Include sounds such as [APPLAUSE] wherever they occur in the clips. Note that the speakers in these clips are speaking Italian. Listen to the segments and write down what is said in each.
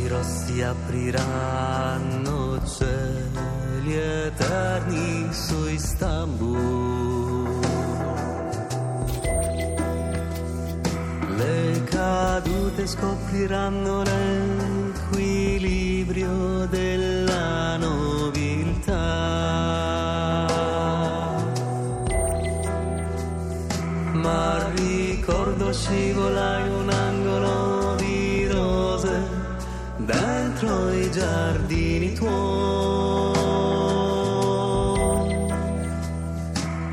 occhi rossi apriranno cieli eterni su Istanbul. Le cadute scopriranno l'equilibrio della nobiltà. Ma ricordo scivola in un angolo dentro i giardini tuoi.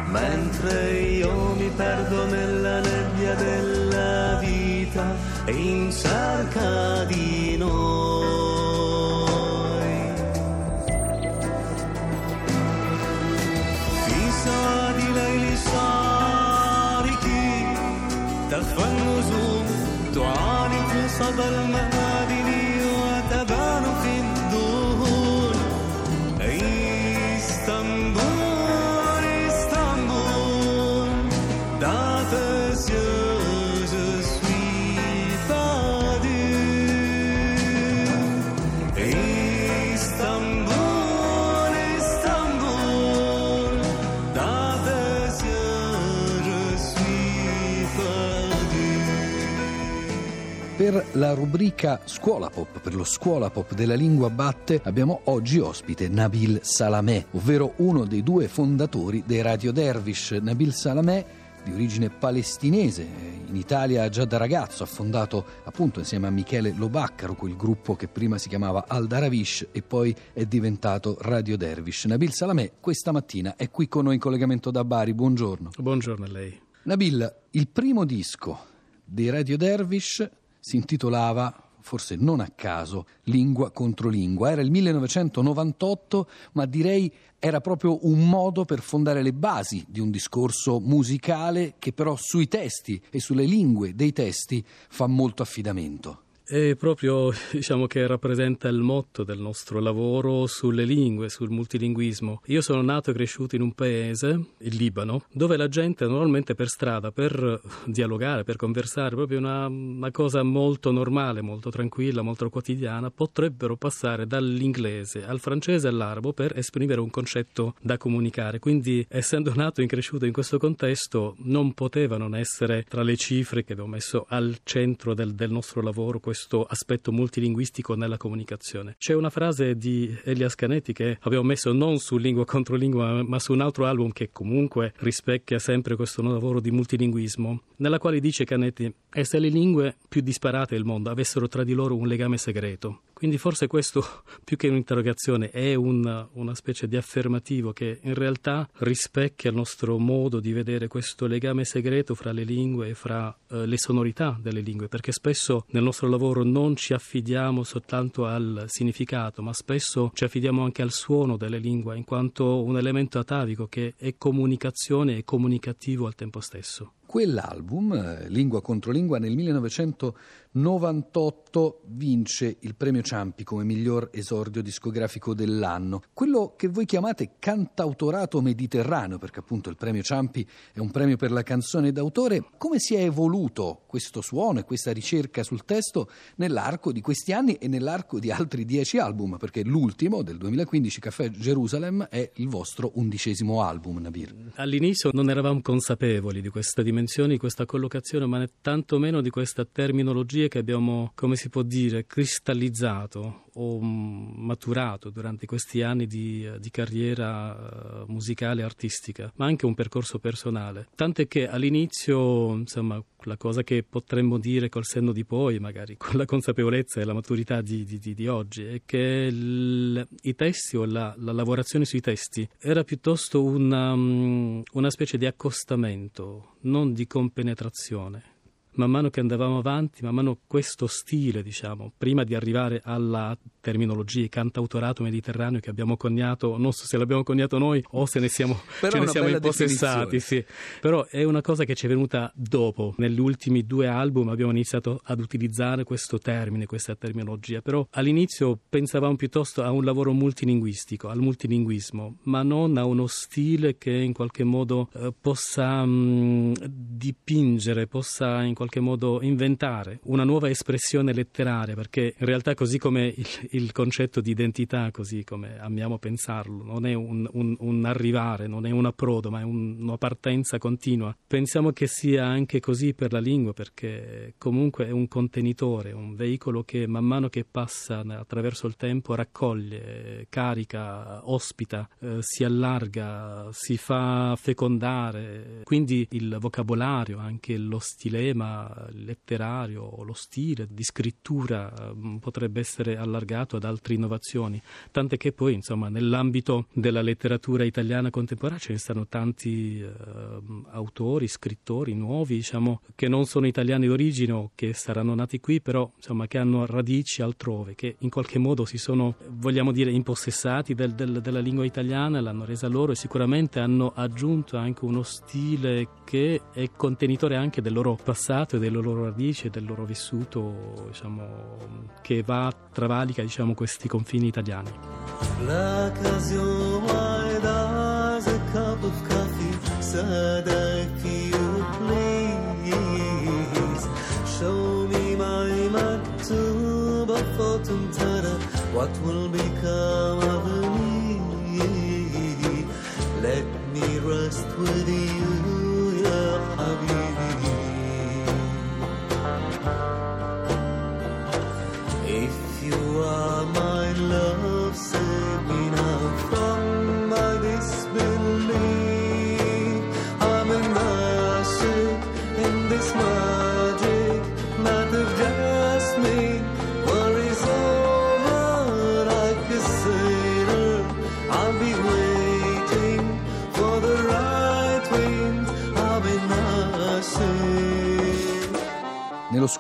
Mentre io mi perdo nella nebbia della vita in cerca di Per la rubrica Scuola Pop, per lo Scuola Pop della lingua batte, abbiamo oggi ospite Nabil Salameh, ovvero uno dei due fondatori dei Radio Dervish. Nabil Salameh di origine palestinese, in Italia già da ragazzo ha fondato appunto insieme a Michele Lobaccaro quel gruppo che prima si chiamava Al Daravish e poi è diventato Radio Dervish. Nabil Salameh questa mattina è qui con noi in collegamento da Bari, buongiorno. Buongiorno a lei. Nabil, il primo disco dei Radio Dervish si intitolava, forse non a caso, Lingua contro lingua. Era il 1998, ma direi era proprio un modo per fondare le basi di un discorso musicale che però sui testi e sulle lingue dei testi fa molto affidamento. È proprio, [LAUGHS] diciamo, che rappresenta il motto del nostro lavoro sulle lingue, sul multilinguismo. Io sono nato e cresciuto in un paese, il Libano, dove la gente normalmente per strada, per [LAUGHS] dialogare, per conversare, proprio una, una cosa molto normale, molto tranquilla, molto quotidiana, potrebbero passare dall'inglese al francese e all'arabo per esprimere un concetto da comunicare. Quindi, essendo nato e cresciuto in questo contesto, non poteva non essere tra le cifre che abbiamo messo al centro del, del nostro lavoro questo aspetto multilinguistico nella comunicazione. C'è una frase di Elias Canetti che abbiamo messo non su Lingua contro Lingua, ma su un altro album che comunque rispecchia sempre questo lavoro di multilinguismo, nella quale dice Canetti: E se le lingue più disparate del mondo avessero tra di loro un legame segreto? Quindi forse questo, [LAUGHS] più che un'interrogazione, è un, una specie di affermativo che in realtà rispecchia il nostro modo di vedere questo legame segreto fra le lingue e fra eh, le sonorità delle lingue, perché spesso nel nostro lavoro non ci affidiamo soltanto al significato, ma spesso ci affidiamo anche al suono delle lingue, in quanto un elemento atavico che è comunicazione e comunicativo al tempo stesso. Quell'album, eh, Lingua contro Lingua, nel 1998 vince il premio Ciampi come miglior esordio discografico dell'anno. Quello che voi chiamate cantautorato mediterraneo, perché appunto il premio Ciampi è un premio per la canzone d'autore, come si è evoluto questo suono e questa ricerca sul testo nell'arco di questi anni e nell'arco di altri dieci album? Perché l'ultimo, del 2015, Caffè Jerusalem, è il vostro undicesimo album, Nabir. All'inizio non eravamo consapevoli di questa dimensione di questa collocazione, ma né tantomeno di questa terminologia che abbiamo, come si può dire, cristallizzato o maturato durante questi anni di, di carriera musicale e artistica, ma anche un percorso personale. Tant'è che all'inizio, insomma, la cosa che potremmo dire col senno di poi, magari con la consapevolezza e la maturità di, di, di oggi, è che il, i testi o la, la, lavorazione sui testi era piuttosto una, una specie di accostamento, non di compenetrazione man mano che andavamo avanti, man mano questo stile, diciamo, prima di arrivare alla terminologia cantautorato mediterraneo che abbiamo coniato, non so se l'abbiamo coniato noi o se ne siamo, [LAUGHS] ce ne siamo impossessati, sì. però è una cosa che ci è venuta dopo. Negli ultimi due album abbiamo iniziato ad utilizzare questo termine, questa terminologia, però all'inizio pensavamo piuttosto a un lavoro multilinguistico, al multilinguismo, ma non a uno stile che in qualche modo eh, possa mh, dipingere, possa in qualche qualche modo inventare una nuova espressione letteraria, perché in realtà così come il, il concetto di identità, così come amiamo pensarlo, non è un, un, un arrivare, non è un approdo, ma è un, una partenza continua. Pensiamo che sia anche così per la lingua, perché comunque è un contenitore, un veicolo che man mano che passa attraverso il tempo raccoglie, carica, ospita, eh, si allarga, si fa fecondare. Quindi il vocabolario, anche lo stilema letterario, lo stile di scrittura mm, potrebbe essere allargato ad altre innovazioni, tant'è che poi insomma nell'ambito della letteratura italiana contemporanea ce ne stanno tanti eh, autori, scrittori nuovi, diciamo, che non sono italiani d'origine o che saranno nati qui, però insomma che hanno radici altrove, che in qualche modo si sono, vogliamo dire, impossessati del, del, della lingua italiana, l'hanno resa loro e sicuramente hanno aggiunto anche uno stile che è contenitore anche del loro passato e delle loro radici e del loro vissuto, diciamo, che va, travalica diciamo, questi confini italiani. L'occasione a cup of coffee, said if you please. Show me my maktub what will become of me? Let me rest with you,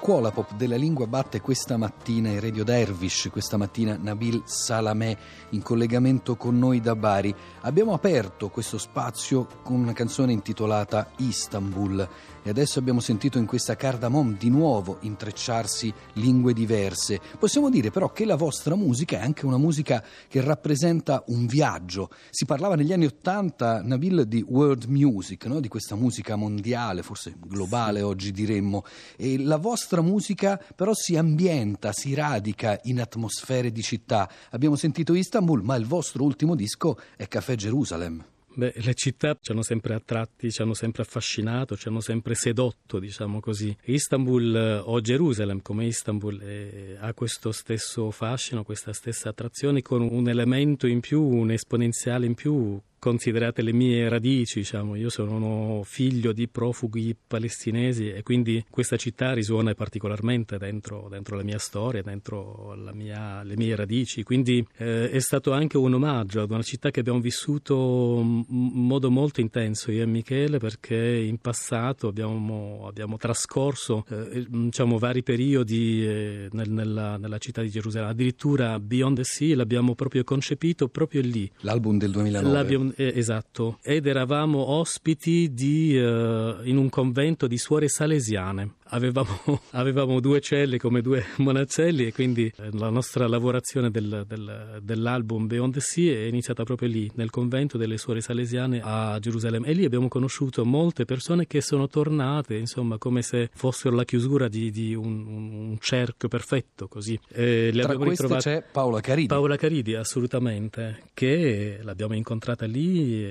scuola pop della lingua batte questa mattina in Radio Dervish, questa mattina Nabil Salamè in collegamento con noi da Bari. Abbiamo aperto questo spazio con una canzone intitolata Istanbul e adesso abbiamo sentito in questa cardamom di nuovo intrecciarsi lingue diverse. Possiamo dire però che la vostra musica è anche una musica che rappresenta un viaggio. Si parlava negli anni Ottanta, Nabil, di world music, no? di questa musica mondiale, forse globale oggi diremmo, e la vostra musica però si ambienta, si radica in atmosfere di città. Abbiamo sentito Istanbul, ma il vostro ultimo disco è Café Gerusalem. Beh, le città ci hanno sempre attratti, ci hanno sempre affascinato, ci hanno sempre sedotto, diciamo così. Istanbul eh, o Gerusalemme come Istanbul eh, ha questo stesso fascino, questa stessa attrazione con un elemento in più, un esponenziale in più considerate le mie radici, diciamo, io sono figlio di profughi palestinesi e quindi questa città risuona particolarmente dentro, dentro la mia storia, dentro mia, le mie radici, quindi eh, è stato anche un omaggio ad una città che abbiamo vissuto in modo molto intenso io e Michele perché in passato abbiamo, abbiamo trascorso eh, diciamo, vari periodi eh, nel, nella, nella città di Gerusalemme, addirittura Beyond the Sea l'abbiamo proprio concepito proprio lì. L'album del 2009. L'abbiamo, eh, esatto, ed eravamo ospiti di, uh, in un convento di suore salesiane. Avevamo, [LAUGHS] avevamo, due celle come due [LAUGHS] monacelli e quindi la nostra lavorazione del, del, dell'album Beyond the Sea è iniziata proprio lì, nel convento delle suore salesiane a Gerusalemme. E lì abbiamo conosciuto molte persone che sono tornate, insomma, come se fossero la chiusura di, di un, un, cerchio perfetto, così. E le Tra queste c'è Paola Caridi. Paola Caridi, assolutamente, che l'abbiamo incontrata lì,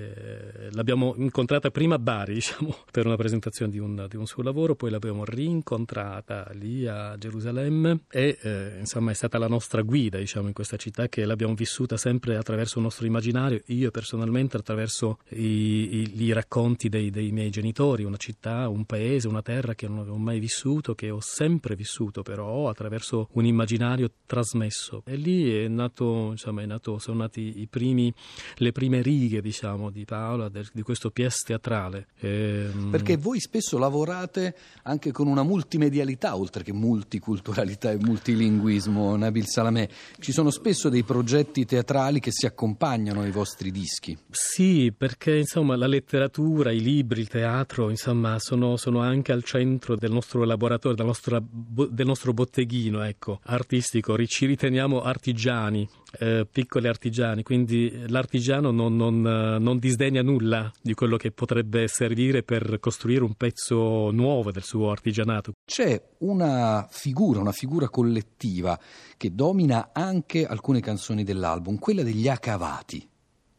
l'abbiamo incontrata prima a Bari, [LAUGHS] diciamo, per una presentazione di un, di un suo lavoro, poi l'abbiamo rincontrata incontrata lì a Gerusalemme e eh, insomma è stata la nostra guida diciamo in questa città che l'abbiamo vissuta sempre attraverso il nostro immaginario. Io personalmente attraverso i, i, i racconti dei, dei, miei genitori una città, un paese, una terra che non avevo mai vissuto che ho sempre vissuto però attraverso un immaginario trasmesso. E lì è nato, insomma, è nato sono nati primi, le prime righe diciamo di Paola del, di questo pièce teatrale. E, ehm, perché voi spesso lavorate anche con un una multimedialità oltre che multiculturalità e multilinguismo, Nabil Salamè. Ci sono spesso dei progetti teatrali che si accompagnano ai vostri dischi. Sì, perché insomma la letteratura, i libri, il teatro, insomma, sono, sono anche al centro del nostro laboratorio, del nostro, del nostro botteghino ecco, artistico. Ci riteniamo artigiani eh, piccoli artigiani, quindi l'artigiano non, non, non, disdegna nulla di quello che potrebbe servire per costruire un pezzo nuovo del suo artigianato. C'è una figura, una figura collettiva che domina anche alcune canzoni dell'album, quella degli Acavati.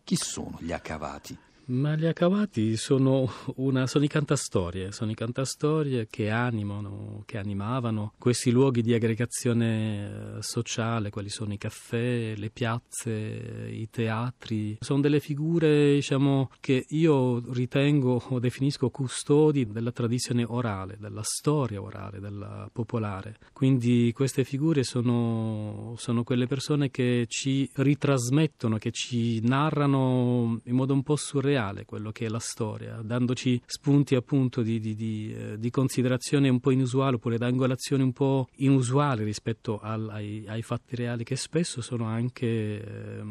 Chi sono gli Acavati? Ma gli accavati sono, una, sono, i cantastorie, sono i cantastorie che animano, che animavano questi luoghi di aggregazione eh, sociale, quali sono i caffè, le piazze, i teatri. Sono delle figure, diciamo, che io ritengo o definisco custodi della tradizione orale, della storia orale, della popolare. Quindi queste figure sono, sono quelle persone che ci ritrasmettono, che ci narrano in modo un po' surreale reale quello che è la storia, dandoci spunti appunto di, di, di, eh, di considerazione un po' inusuale oppure d'angolazione un po' inusuale rispetto al, ai, ai, fatti reali che spesso sono anche eh,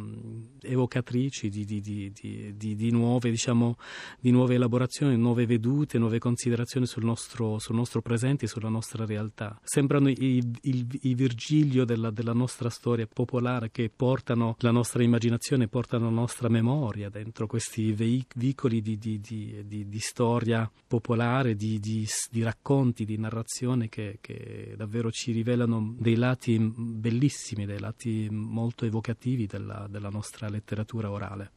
evocatrici di, nuove, diciamo, di nuove elaborazioni, nuove vedute, nuove considerazioni sul nostro, sul nostro presente e sulla nostra realtà. Sembrano i, i, i Virgilio della, della nostra storia popolare che portano la nostra immaginazione, portano la nostra memoria dentro questi veicoli vicoli di, di, di, di storia popolare, di, racconti, di narrazione che, che, davvero ci rivelano dei lati bellissimi, dei lati molto evocativi della, della nostra letteratura orale.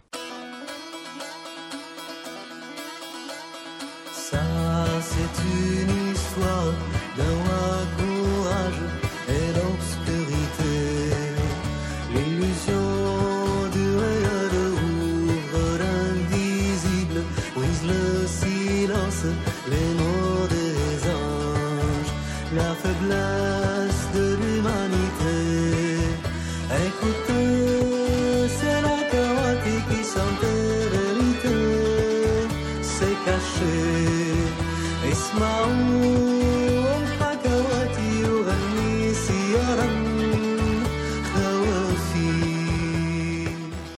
Ça, لنا في بلاد